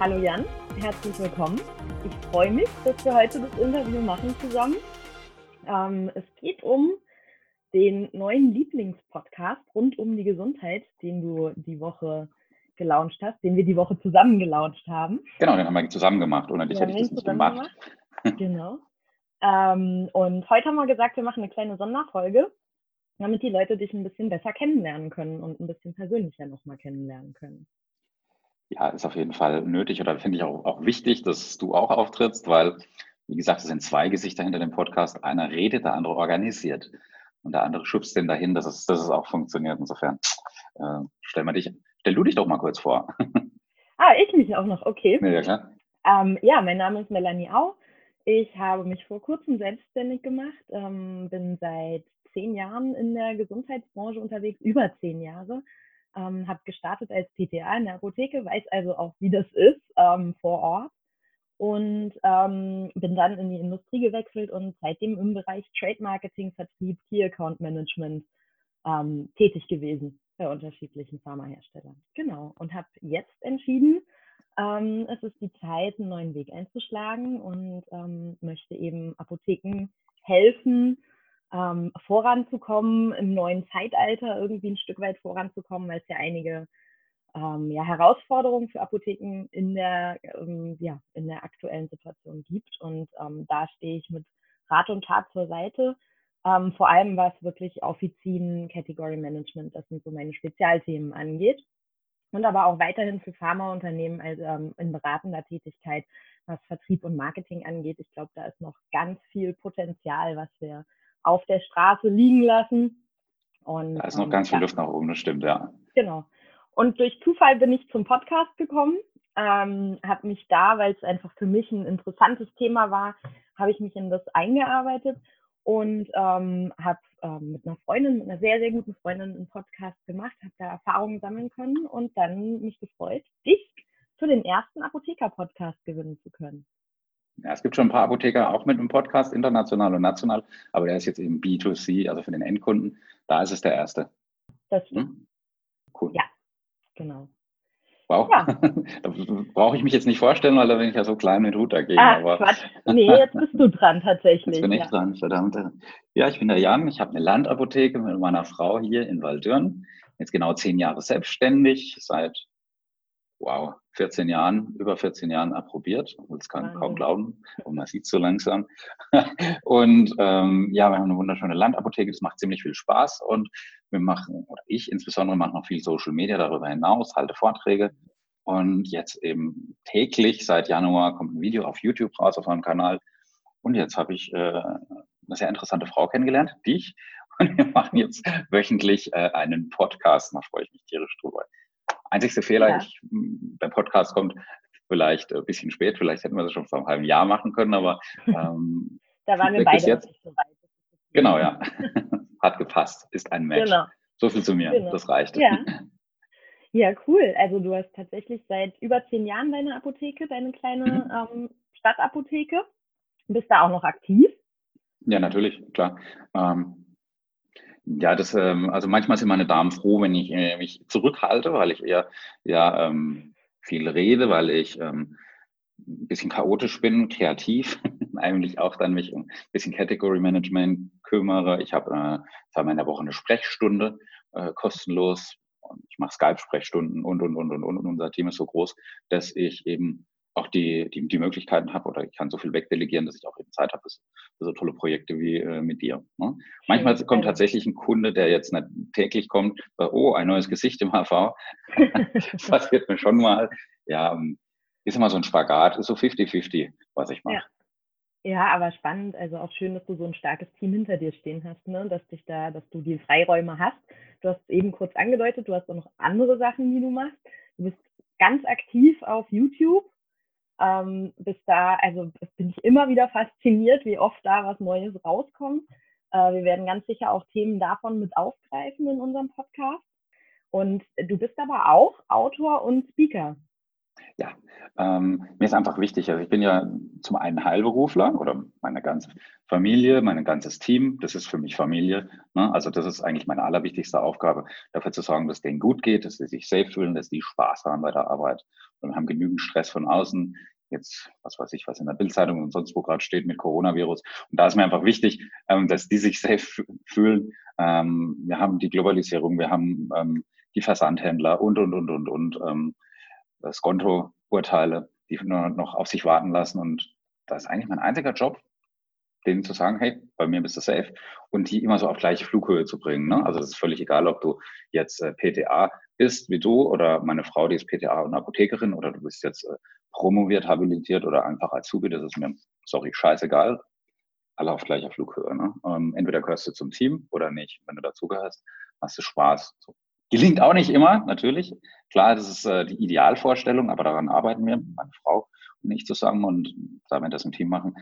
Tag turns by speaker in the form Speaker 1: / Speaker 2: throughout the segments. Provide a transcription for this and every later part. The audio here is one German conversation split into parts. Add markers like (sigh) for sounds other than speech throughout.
Speaker 1: Hallo Jan, herzlich willkommen. Ich freue mich, dass wir heute das Interview machen zusammen. Ähm, es geht um den neuen Lieblingspodcast rund um die Gesundheit, den du die Woche gelauncht hast, den wir die Woche zusammen gelauncht haben.
Speaker 2: Genau, den haben wir zusammen gemacht. Ohne dich hätte ich das nicht gemacht.
Speaker 1: gemacht. genau. Ähm, und heute haben wir gesagt, wir machen eine kleine Sonderfolge, damit die Leute dich ein bisschen besser kennenlernen können und ein bisschen persönlicher nochmal kennenlernen können
Speaker 2: ja, ist auf jeden Fall nötig oder finde ich auch, auch wichtig, dass du auch auftrittst, weil, wie gesagt, es sind zwei Gesichter hinter dem Podcast. Einer redet, der andere organisiert. Und der andere schubst den dahin, dass es, dass es auch funktioniert. Insofern, äh, stell mal dich, stell du dich doch mal kurz vor. (laughs)
Speaker 1: ah, ich mich auch noch, okay.
Speaker 2: Ja, klar.
Speaker 1: Ähm, ja, mein Name ist Melanie Au. Ich habe mich vor kurzem selbstständig gemacht, ähm, bin seit zehn Jahren in der Gesundheitsbranche unterwegs, über zehn Jahre ähm, habe gestartet als PTA in der Apotheke, weiß also auch, wie das ist ähm, vor Ort und ähm, bin dann in die Industrie gewechselt und seitdem im Bereich Trade Marketing, Vertrieb, Key Account Management ähm, tätig gewesen bei unterschiedlichen Pharmaherstellern. Genau. Und habe jetzt entschieden, ähm, es ist die Zeit, einen neuen Weg einzuschlagen und ähm, möchte eben Apotheken helfen, ähm, voranzukommen, im neuen Zeitalter irgendwie ein Stück weit voranzukommen, weil es ja einige ähm, ja, Herausforderungen für Apotheken in der, ähm, ja, in der aktuellen Situation gibt. Und ähm, da stehe ich mit Rat und Tat zur Seite. Ähm, vor allem was wirklich Offizien, Category Management, das sind so meine Spezialthemen angeht. Und aber auch weiterhin für Pharmaunternehmen also, ähm, in beratender Tätigkeit, was Vertrieb und Marketing angeht. Ich glaube, da ist noch ganz viel Potenzial, was wir auf der Straße liegen lassen.
Speaker 2: Und, da ist noch ähm, ganz viel ja. Luft nach oben, das stimmt, ja.
Speaker 1: Genau. Und durch Zufall bin ich zum Podcast gekommen, ähm, habe mich da, weil es einfach für mich ein interessantes Thema war, habe ich mich in das eingearbeitet und ähm, habe ähm, mit einer Freundin, mit einer sehr, sehr guten Freundin einen Podcast gemacht, habe da Erfahrungen sammeln können und dann mich gefreut, dich für den ersten Apotheker-Podcast gewinnen zu können.
Speaker 2: Ja, es gibt schon ein paar Apotheker auch mit einem Podcast, international und national, aber der ist jetzt eben B2C, also für den Endkunden. Da ist es der erste.
Speaker 1: Das hm? Cool. Ja, genau.
Speaker 2: Wow. Ja. (laughs) da brauche ich mich jetzt nicht vorstellen, weil da bin ich ja so klein mit Hut dagegen.
Speaker 1: Ach, aber Quatsch. Nee, jetzt bist du dran tatsächlich.
Speaker 2: Jetzt bin ich ja. dran, verdammt. Ja, ich bin der Jan. Ich habe eine Landapotheke mit meiner Frau hier in Waldürn. Jetzt genau zehn Jahre selbstständig, seit wow, 14 Jahren, über 14 Jahren approbiert. Das kann man kaum glauben und man sieht so langsam. (laughs) und ähm, ja, wir haben eine wunderschöne Landapotheke, das macht ziemlich viel Spaß und wir machen, oder ich insbesondere mache noch viel Social Media darüber hinaus, halte Vorträge und jetzt eben täglich seit Januar kommt ein Video auf YouTube raus auf meinem Kanal und jetzt habe ich äh, eine sehr interessante Frau kennengelernt, dich, (laughs) und wir machen jetzt wöchentlich äh, einen Podcast, da freue ich mich tierisch drüber. Einzigste Fehler, ja. ich, beim Podcast kommt vielleicht ein bisschen spät, vielleicht hätten wir das schon vor einem halben Jahr machen können, aber (laughs)
Speaker 1: ähm, da waren wir beide jetzt. nicht so weit.
Speaker 2: Genau, ja. (laughs) Hat gepasst, ist ein Match. Genau. So viel zu mir, genau. das reicht.
Speaker 1: Ja. (laughs) ja, cool. Also du hast tatsächlich seit über zehn Jahren deine Apotheke, deine kleine mhm. ähm, Stadtapotheke. Bist da auch noch aktiv?
Speaker 2: Ja, natürlich, klar. Ähm, ja, das, ähm, also manchmal sind meine Damen froh, wenn ich äh, mich zurückhalte, weil ich eher ja, ähm, viel rede, weil ich ähm, ein bisschen chaotisch bin, kreativ, (laughs) eigentlich auch dann mich um ein bisschen Category Management kümmere. Ich habe äh, zweimal in der Woche eine Sprechstunde äh, kostenlos. Ich mache Skype-Sprechstunden und, und, und, und, und. Und unser Team ist so groß, dass ich eben auch die, die, die Möglichkeiten habe oder ich kann so viel wegdelegieren, dass ich auch eben Zeit habe für, für so tolle Projekte wie äh, mit dir. Ne? Manchmal kommt tatsächlich ein Kunde, der jetzt nicht täglich kommt, äh, oh, ein neues Gesicht im HV. (laughs) das passiert mir schon mal. Ja, ähm, ist immer so ein Spagat, ist so 50-50, was ich mache.
Speaker 1: Ja. Ja, aber spannend, also auch schön, dass du so ein starkes Team hinter dir stehen hast, ne? dass dich da, dass du die Freiräume hast. Du hast eben kurz angedeutet, du hast auch noch andere Sachen, die du machst. Du bist ganz aktiv auf YouTube ähm, bis da, also bin ich immer wieder fasziniert, wie oft da was Neues rauskommt. Äh, wir werden ganz sicher auch Themen davon mit aufgreifen in unserem Podcast. Und du bist aber auch Autor und Speaker.
Speaker 2: Ja, ähm, mir ist einfach wichtig, also ich bin ja zum einen Heilberufler oder meine ganze Familie, mein ganzes Team, das ist für mich Familie. Ne? Also das ist eigentlich meine allerwichtigste Aufgabe, dafür zu sorgen, dass denen gut geht, dass sie sich safe fühlen, dass die Spaß haben bei der Arbeit. Und haben genügend Stress von außen. Jetzt, was weiß ich, was in der Bildzeitung und sonst wo gerade steht mit Coronavirus. Und da ist mir einfach wichtig, ähm, dass die sich (laughs) safe fühlen. Ähm, wir haben die Globalisierung, wir haben ähm, die Versandhändler und, und, und, und, und. Ähm, das Konto-Urteile, die nur noch auf sich warten lassen. Und das ist eigentlich mein einziger Job, denen zu sagen, hey, bei mir bist du safe und die immer so auf gleiche Flughöhe zu bringen. Ne? Also es ist völlig egal, ob du jetzt äh, PTA bist wie du oder meine Frau, die ist PTA und Apothekerin oder du bist jetzt äh, promoviert, habilitiert oder einfach Azubi, das ist mir, sorry, scheißegal. Alle auf gleicher Flughöhe. Ne? Ähm, entweder gehörst du zum Team oder nicht. Wenn du dazugehörst, hast du Spaß. So. Gelingt auch nicht immer, natürlich. Klar, das ist äh, die Idealvorstellung, aber daran arbeiten wir, meine Frau und ich zusammen. Und da wir das im Team machen,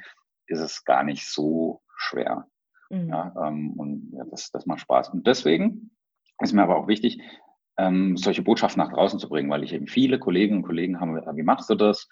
Speaker 2: ist es gar nicht so schwer. Mhm. Ja, ähm, und ja, das, das macht Spaß. Und deswegen ist mir aber auch wichtig, ähm, solche Botschaften nach draußen zu bringen, weil ich eben viele Kolleginnen und Kollegen habe, wie machst du das?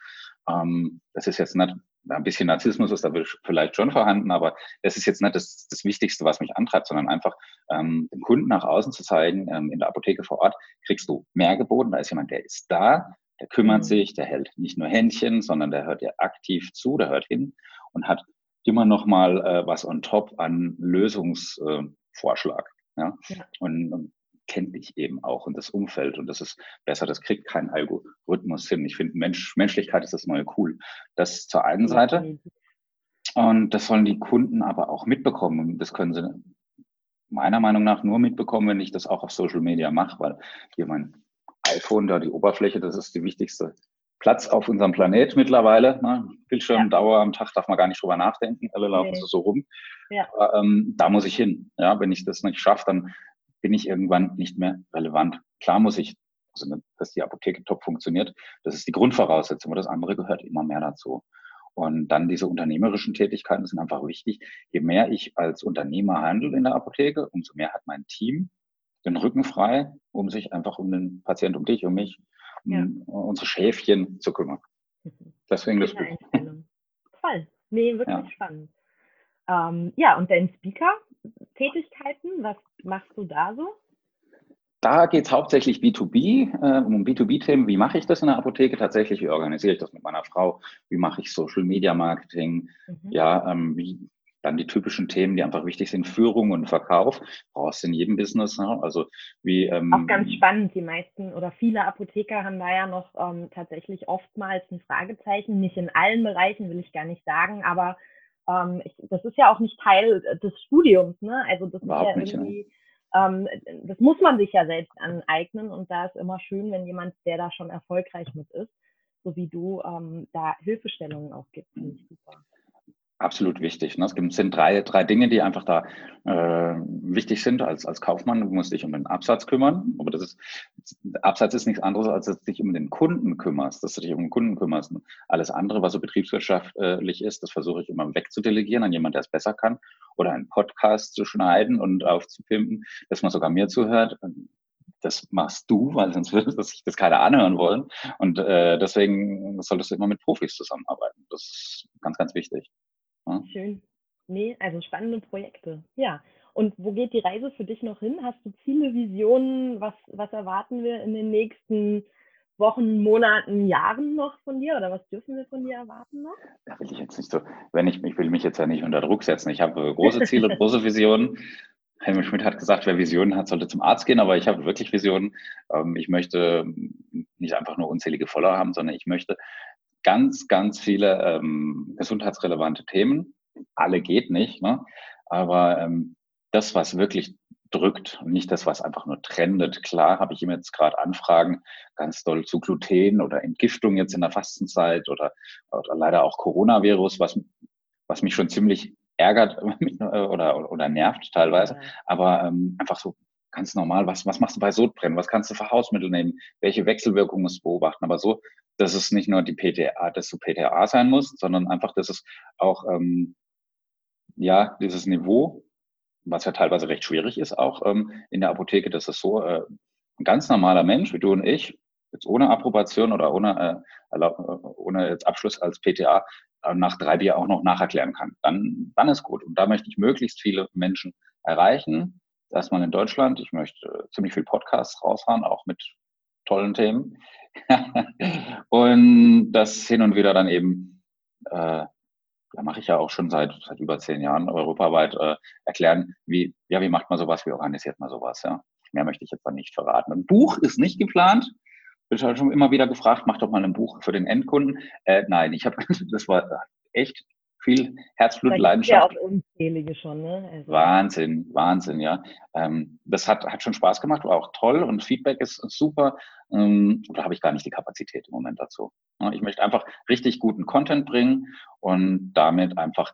Speaker 2: Ähm, das ist jetzt nicht ein bisschen Narzissmus ist da vielleicht schon vorhanden, aber das ist jetzt nicht das, das Wichtigste, was mich antreibt, sondern einfach ähm, dem Kunden nach außen zu zeigen, ähm, in der Apotheke vor Ort kriegst du mehr geboten, da ist jemand, der ist da, der kümmert mhm. sich, der hält nicht nur Händchen, sondern der hört dir aktiv zu, der hört hin und hat immer noch mal äh, was on top an Lösungsvorschlag. Äh, ja? ja? Und, kennt dich eben auch und das Umfeld und das ist besser, das kriegt kein Algorithmus hin. Ich finde, Mensch, Menschlichkeit ist das neue Cool. Das zur einen Seite. Und das sollen die Kunden aber auch mitbekommen. Das können sie meiner Meinung nach nur mitbekommen, wenn ich das auch auf Social Media mache, weil hier mein iPhone, da die Oberfläche, das ist die wichtigste Platz auf unserem Planet mittlerweile. Ne? Bildschirmdauer ja. am Tag darf man gar nicht drüber nachdenken, alle laufen nee. so rum. Ja. Ähm, da muss ich hin. Ja, wenn ich das nicht schaffe, dann bin ich irgendwann nicht mehr relevant. Klar muss ich, also dass die Apotheke top funktioniert, das ist die Grundvoraussetzung, aber das andere gehört immer mehr dazu. Und dann diese unternehmerischen Tätigkeiten sind einfach wichtig. Je mehr ich als Unternehmer handle in der Apotheke, umso mehr hat mein Team den Rücken frei, um sich einfach um den Patienten, um dich, um mich, um ja. unsere Schäfchen zu kümmern. Deswegen das Buch.
Speaker 1: Toll. Nee, wirklich ja. spannend. Ähm, ja, und dein Speaker, Tätigkeiten? Was machst du da so?
Speaker 2: Da geht es hauptsächlich B2B, äh, um B2B-Themen. Wie mache ich das in der Apotheke tatsächlich? Wie organisiere ich das mit meiner Frau? Wie mache ich Social Media Marketing? Mhm. Ja, ähm, wie dann die typischen Themen, die einfach wichtig sind, Führung und Verkauf, brauchst du in jedem Business. Ne? Also wie
Speaker 1: ähm, auch ganz spannend. Die meisten oder viele Apotheker haben da ja noch ähm, tatsächlich oftmals ein Fragezeichen. Nicht in allen Bereichen will ich gar nicht sagen, aber ähm, ich, das ist ja auch nicht Teil des Studiums, ne? Also das Überhaupt ist ja irgendwie, nicht, ähm, das muss man sich ja selbst aneignen und da ist immer schön, wenn jemand, der da schon erfolgreich mit ist, so wie du, ähm, da Hilfestellungen auch gibt. Finde ich super
Speaker 2: absolut wichtig. Ne? Es sind drei, drei Dinge, die einfach da äh, wichtig sind als, als Kaufmann. Du musst dich um den Absatz kümmern. Aber das ist, Absatz ist nichts anderes, als dass du dich um den Kunden kümmerst, dass du dich um den Kunden kümmerst. Und alles andere, was so betriebswirtschaftlich ist, das versuche ich immer wegzudelegieren an jemand, der es besser kann. Oder einen Podcast zu schneiden und aufzupimpen, dass man sogar mir zuhört das machst du, weil sonst würde sich das keiner anhören wollen. Und äh, deswegen solltest du immer mit Profis zusammenarbeiten. Das ist ganz, ganz wichtig.
Speaker 1: Ja. Schön. Nee, also spannende Projekte. Ja. Und wo geht die Reise für dich noch hin? Hast du Ziele, Visionen? Was, was erwarten wir in den nächsten Wochen, Monaten, Jahren noch von dir? Oder was dürfen wir von dir erwarten noch?
Speaker 2: Da will ich jetzt nicht so, wenn ich, ich will mich jetzt ja nicht unter Druck setzen. Ich habe große Ziele, (laughs) große Visionen. Helmut Schmidt hat gesagt, wer Visionen hat, sollte zum Arzt gehen, aber ich habe wirklich Visionen. Ähm, ich möchte nicht einfach nur unzählige Follower haben, sondern ich möchte ganz, ganz viele ähm, gesundheitsrelevante Themen. Alle geht nicht, ne? aber ähm, das, was wirklich drückt und nicht das, was einfach nur trendet. Klar habe ich ihm jetzt gerade Anfragen ganz doll zu Gluten oder Entgiftung jetzt in der Fastenzeit oder, oder leider auch Coronavirus, was, was mich schon ziemlich ärgert (laughs) oder, oder nervt teilweise. Aber ähm, einfach so ganz normal, was, was machst du bei Sodbrennen? Was kannst du für Hausmittel nehmen? Welche Wechselwirkungen musst du beobachten? Aber so dass es nicht nur die PTA, dass du PTA sein musst, sondern einfach, dass es auch ähm, ja dieses Niveau, was ja teilweise recht schwierig ist, auch ähm, in der Apotheke, dass es so äh, ein ganz normaler Mensch wie du und ich jetzt ohne Approbation oder ohne, äh, ohne jetzt Abschluss als PTA nach drei Bier auch noch nacherklären kann, dann, dann ist gut. Und da möchte ich möglichst viele Menschen erreichen. Erstmal in Deutschland. Ich möchte ziemlich viel Podcasts rausfahren, auch mit tollen Themen. (laughs) und das hin und wieder dann eben, äh, da mache ich ja auch schon seit, seit über zehn Jahren europaweit, äh, erklären, wie, ja, wie macht man sowas, wie organisiert man sowas, ja. Mehr möchte ich jetzt dann nicht verraten. Ein Buch ist nicht geplant. Bin halt schon immer wieder gefragt, mach doch mal ein Buch für den Endkunden. Äh, nein, ich habe, (laughs) das war echt viel Herzblut, Leidenschaft.
Speaker 1: Ja, auch unzählige schon, ne?
Speaker 2: Also. Wahnsinn, Wahnsinn, ja. Ähm, das hat, hat schon Spaß gemacht, war auch toll und Feedback ist super. Ähm, da habe ich gar nicht die Kapazität im Moment dazu. Ja, ich möchte einfach richtig guten Content bringen und damit einfach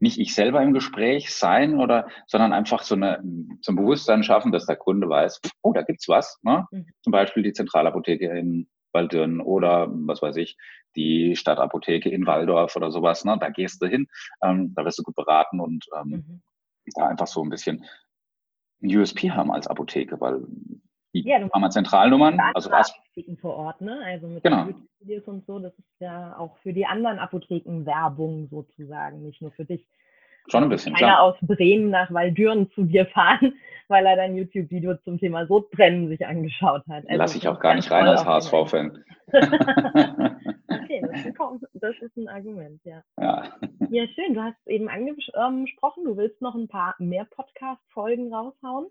Speaker 2: nicht ich selber im Gespräch sein oder, sondern einfach so eine, zum Bewusstsein schaffen, dass der Kunde weiß, oh, da gibt's was. Ne? Mhm. Zum Beispiel die Zentralapotheke in Waldürn oder was weiß ich, die Stadtapotheke in Waldorf oder sowas. Ne? Da gehst du hin, ähm, da wirst du gut beraten und ähm, mhm. da einfach so ein bisschen ein USP haben als Apotheke, weil die ja, Pharmazentralnummern,
Speaker 1: also was vor Ort, ne? Also mit genau. Videos und so, das ist ja auch für die anderen Apotheken Werbung sozusagen, nicht nur für dich.
Speaker 2: Schon ein bisschen,
Speaker 1: Keiner klar. aus Bremen nach Waldüren zu dir fahren, (laughs) weil er dein YouTube-Video zum Thema Sodbrennen sich angeschaut hat.
Speaker 2: Also Lass ich auch gar nicht rein als HSV-Fan. (laughs)
Speaker 1: okay, das ist, das ist, ein Argument, ja.
Speaker 2: ja.
Speaker 1: Ja, schön. Du hast eben angesprochen, du willst noch ein paar mehr Podcast-Folgen raushauen.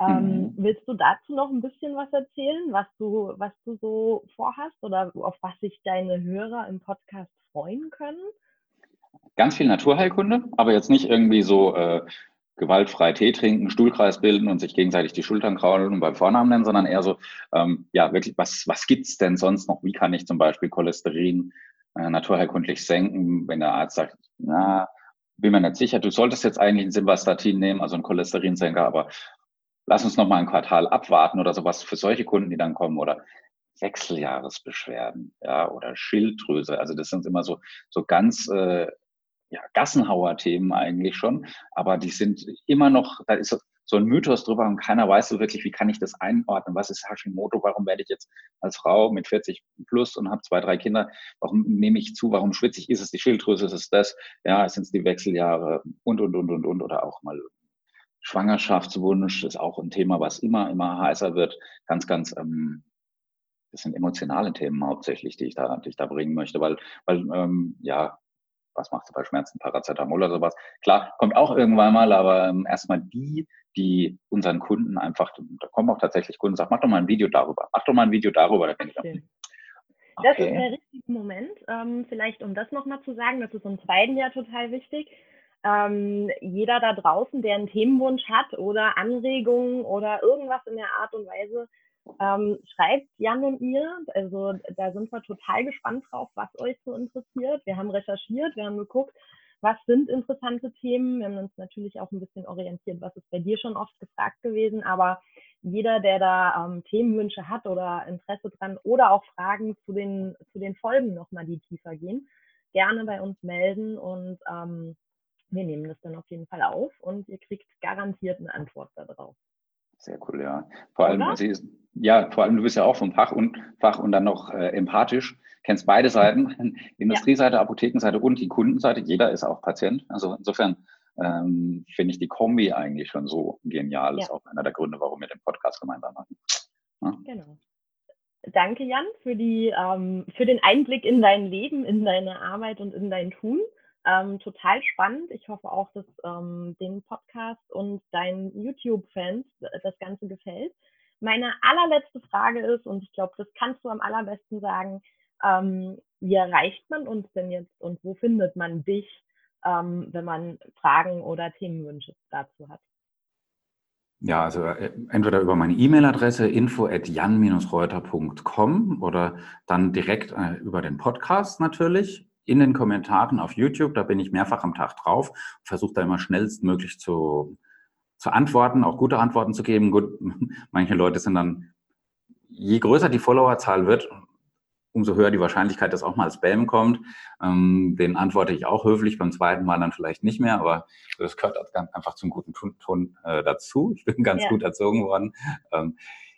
Speaker 1: Ähm, mhm. Willst du dazu noch ein bisschen was erzählen, was du, was du so vorhast oder auf was sich deine Hörer im Podcast freuen können?
Speaker 2: Ganz viel Naturheilkunde, aber jetzt nicht irgendwie so äh, gewaltfrei Tee trinken, Stuhlkreis bilden und sich gegenseitig die Schultern kraulen und beim Vornamen nennen, sondern eher so, ähm, ja, wirklich, was, was gibt's denn sonst noch? Wie kann ich zum Beispiel Cholesterin äh, naturheilkundlich senken, wenn der Arzt sagt, na, bin mir nicht sicher, du solltest jetzt eigentlich ein Simvastatin nehmen, also ein Cholesterinsenker, aber lass uns noch mal ein Quartal abwarten oder sowas für solche Kunden, die dann kommen oder Wechseljahresbeschwerden, ja, oder Schilddrüse. Also das sind immer so, so ganz äh, ja, Gassenhauer-Themen eigentlich schon, aber die sind immer noch, da ist so ein Mythos drüber und keiner weiß so wirklich, wie kann ich das einordnen? Was ist Hashimoto? Warum werde ich jetzt als Frau mit 40 plus und habe zwei, drei Kinder? Warum nehme ich zu? Warum schwitze ich? Ist es die Schilddrüse? Ist es das? Ja, sind es die Wechseljahre und, und, und, und, und, oder auch mal Schwangerschaftswunsch ist auch ein Thema, was immer, immer heißer wird. Ganz, ganz, ähm, das sind emotionale Themen hauptsächlich, die ich da, die ich da bringen möchte, weil, weil ähm, ja, was machst du bei Schmerzen, Paracetamol oder sowas? Klar, kommt auch irgendwann mal, aber ähm, erstmal die, die unseren Kunden einfach, da kommen auch tatsächlich Kunden, sagen, mach doch mal ein Video darüber, mach doch mal ein Video darüber, da bin ich okay.
Speaker 1: Das ist der richtige Moment. Ähm, vielleicht, um das nochmal zu sagen, das ist uns beiden ja total wichtig ähm, jeder da draußen, der einen Themenwunsch hat oder Anregungen oder irgendwas in der Art und Weise, ähm, schreibt Jan und mir. Also da sind wir total gespannt drauf, was euch so interessiert. Wir haben recherchiert, wir haben geguckt, was sind interessante Themen. Wir haben uns natürlich auch ein bisschen orientiert, was ist bei dir schon oft gefragt gewesen. Aber jeder, der da ähm, Themenwünsche hat oder Interesse dran oder auch Fragen zu den, zu den Folgen nochmal, die tiefer gehen, gerne bei uns melden und ähm, wir nehmen das dann auf jeden Fall auf und ihr kriegt garantiert eine Antwort darauf.
Speaker 2: Sehr cool, ja. Vor allem, ist, ja, vor allem, du bist ja auch vom Fach und Fach und dann noch äh, empathisch, kennst beide Seiten, (laughs) Industrieseite, ja. Apothekenseite und die Kundenseite. Jeder ist auch Patient. Also insofern ähm, finde ich die Kombi eigentlich schon so genial. Ja. Ist auch einer der Gründe, warum wir den Podcast gemeinsam machen.
Speaker 1: Ja? Genau. Danke, Jan, für, die, ähm, für den Einblick in dein Leben, in deine Arbeit und in dein Tun. Ähm, total spannend. Ich hoffe auch, dass ähm, den Podcast und deinen YouTube-Fans das Ganze gefällt. Meine allerletzte Frage ist, und ich glaube, das kannst du am allerbesten sagen, ähm, wie erreicht man uns denn jetzt und wo findet man dich, ähm, wenn man Fragen oder Themenwünsche dazu hat?
Speaker 2: Ja, also äh, entweder über meine E-Mail-Adresse info at jan-reuter.com oder dann direkt äh, über den Podcast natürlich in den Kommentaren auf YouTube, da bin ich mehrfach am Tag drauf, versuche da immer schnellstmöglich zu, zu antworten, auch gute Antworten zu geben. Gut, (laughs) manche Leute sind dann, je größer die Followerzahl wird, umso höher die Wahrscheinlichkeit, dass auch mal Spam kommt. Ähm, den antworte ich auch höflich, beim zweiten Mal dann vielleicht nicht mehr, aber das gehört einfach zum guten Ton, äh, dazu. Ich bin ganz ja. gut erzogen worden. Ähm,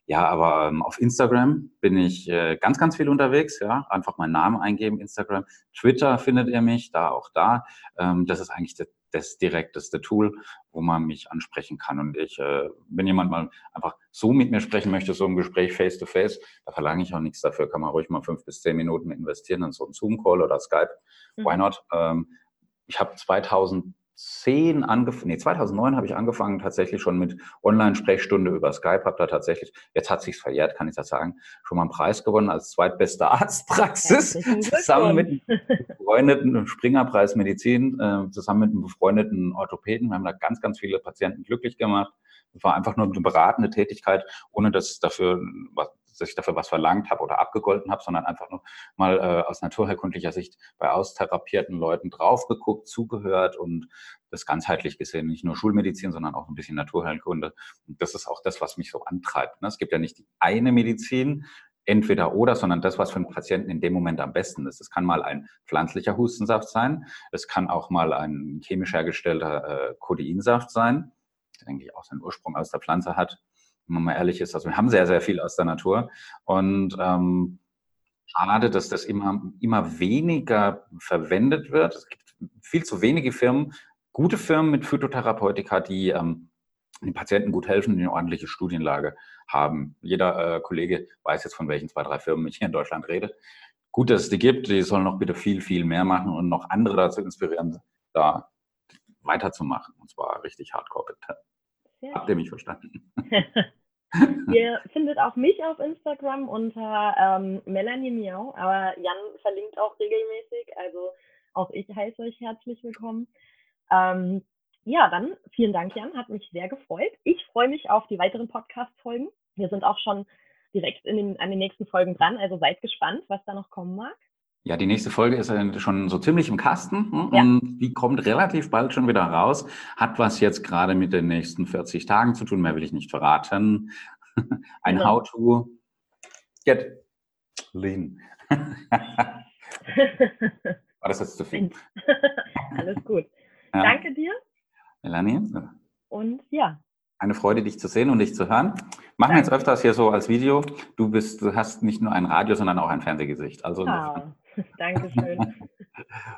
Speaker 2: Ja, aber ähm, auf Instagram bin ich äh, ganz, ganz viel unterwegs. Ja, einfach meinen Namen eingeben, Instagram. Twitter findet ihr mich, da auch da. Ähm, das ist eigentlich das, das direkteste Tool, wo man mich ansprechen kann. Und ich, äh, wenn jemand mal einfach so mit mir sprechen möchte, so ein Gespräch face to face, da verlange ich auch nichts dafür. Kann man ruhig mal fünf bis zehn Minuten investieren in so einen Zoom-Call oder Skype. Why mhm. not? Ähm, ich habe 2000 2010 angefangen, nee, 2009 habe ich angefangen tatsächlich schon mit Online-Sprechstunde über Skype, habe da tatsächlich, jetzt hat sich's verjährt, kann ich das sagen, schon mal einen Preis gewonnen als zweitbeste (laughs) Arztpraxis, zusammen mit einem befreundeten Springerpreis Medizin, äh, zusammen mit einem befreundeten Orthopäden. Wir haben da ganz, ganz viele Patienten glücklich gemacht. Es war einfach nur eine beratende Tätigkeit, ohne dass dafür was, dass ich dafür was verlangt habe oder abgegolten habe, sondern einfach nur mal äh, aus naturherkundlicher Sicht bei austherapierten Leuten draufgeguckt, zugehört und das ganzheitlich gesehen, nicht nur Schulmedizin, sondern auch ein bisschen Naturheilkunde. Und das ist auch das, was mich so antreibt. Ne? Es gibt ja nicht die eine Medizin, entweder oder, sondern das, was für einen Patienten in dem Moment am besten ist. Es kann mal ein pflanzlicher Hustensaft sein, es kann auch mal ein chemisch hergestellter äh, Codeinsaft sein, der denke ich auch seinen Ursprung aus der Pflanze hat wenn man mal ehrlich ist. Also wir haben sehr, sehr viel aus der Natur. Und ähm, schade, dass das immer, immer weniger verwendet wird. Es gibt viel zu wenige Firmen, gute Firmen mit Phytotherapeutika, die ähm, den Patienten gut helfen und eine ordentliche Studienlage haben. Jeder äh, Kollege weiß jetzt, von welchen zwei, drei Firmen ich hier in Deutschland rede. Gut, dass es die gibt. Die sollen noch bitte viel, viel mehr machen und noch andere dazu inspirieren, da weiterzumachen. Und zwar richtig hardcore bitte. Habt ihr mich verstanden? (laughs)
Speaker 1: Ihr findet auch mich auf Instagram unter ähm, Melanie Miau, aber Jan verlinkt auch regelmäßig, also auch ich heiße euch herzlich willkommen. Ähm, ja, dann vielen Dank, Jan, hat mich sehr gefreut. Ich freue mich auf die weiteren Podcast-Folgen. Wir sind auch schon direkt in den, an den nächsten Folgen dran, also seid gespannt, was da noch kommen mag.
Speaker 2: Ja, die nächste Folge ist schon so ziemlich im Kasten hm, ja. und die kommt relativ bald schon wieder raus. Hat was jetzt gerade mit den nächsten 40 Tagen zu tun, mehr will ich nicht verraten. (laughs) Ein genau. How to get lean. (laughs) War das jetzt zu viel? (laughs)
Speaker 1: Alles gut. Ja. Danke dir.
Speaker 2: Melanie.
Speaker 1: Und ja.
Speaker 2: Eine Freude, dich zu sehen und dich zu hören. Machen wir jetzt öfters hier so als Video. Du bist, du hast nicht nur ein Radio, sondern auch ein Fernsehgesicht. Also
Speaker 1: ah. (laughs) Dankeschön.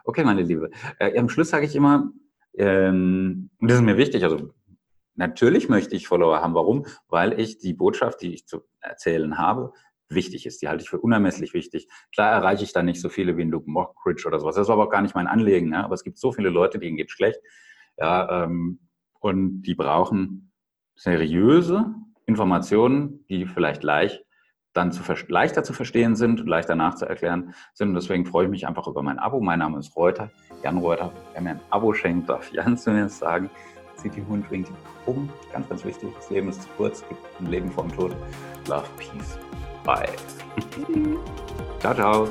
Speaker 2: Okay, meine Liebe. Äh, am Schluss sage ich immer, ähm, und das ist mir wichtig, also natürlich möchte ich Follower haben. Warum? Weil ich die Botschaft, die ich zu erzählen habe, wichtig ist. Die halte ich für unermesslich wichtig. Klar erreiche ich da nicht so viele wie ein Luke Mockridge oder sowas. Das ist aber auch gar nicht mein Anliegen. Ja? Aber es gibt so viele Leute, denen geht schlecht. Ja, ähm, und die brauchen seriöse Informationen, die vielleicht leicht dann zu, leichter zu verstehen sind leichter nachzuerklären sind. Und deswegen freue ich mich einfach über mein Abo. Mein Name ist Reuter, Jan Reuter. Wer mir ein Abo schenkt, darf Jan zu mir sagen. Zieht die Hundwinkel um. Ganz, ganz wichtig. Das Leben ist zu kurz. Gibt ein Leben vor dem Tod. Love, Peace. Bye. (laughs) ciao, ciao.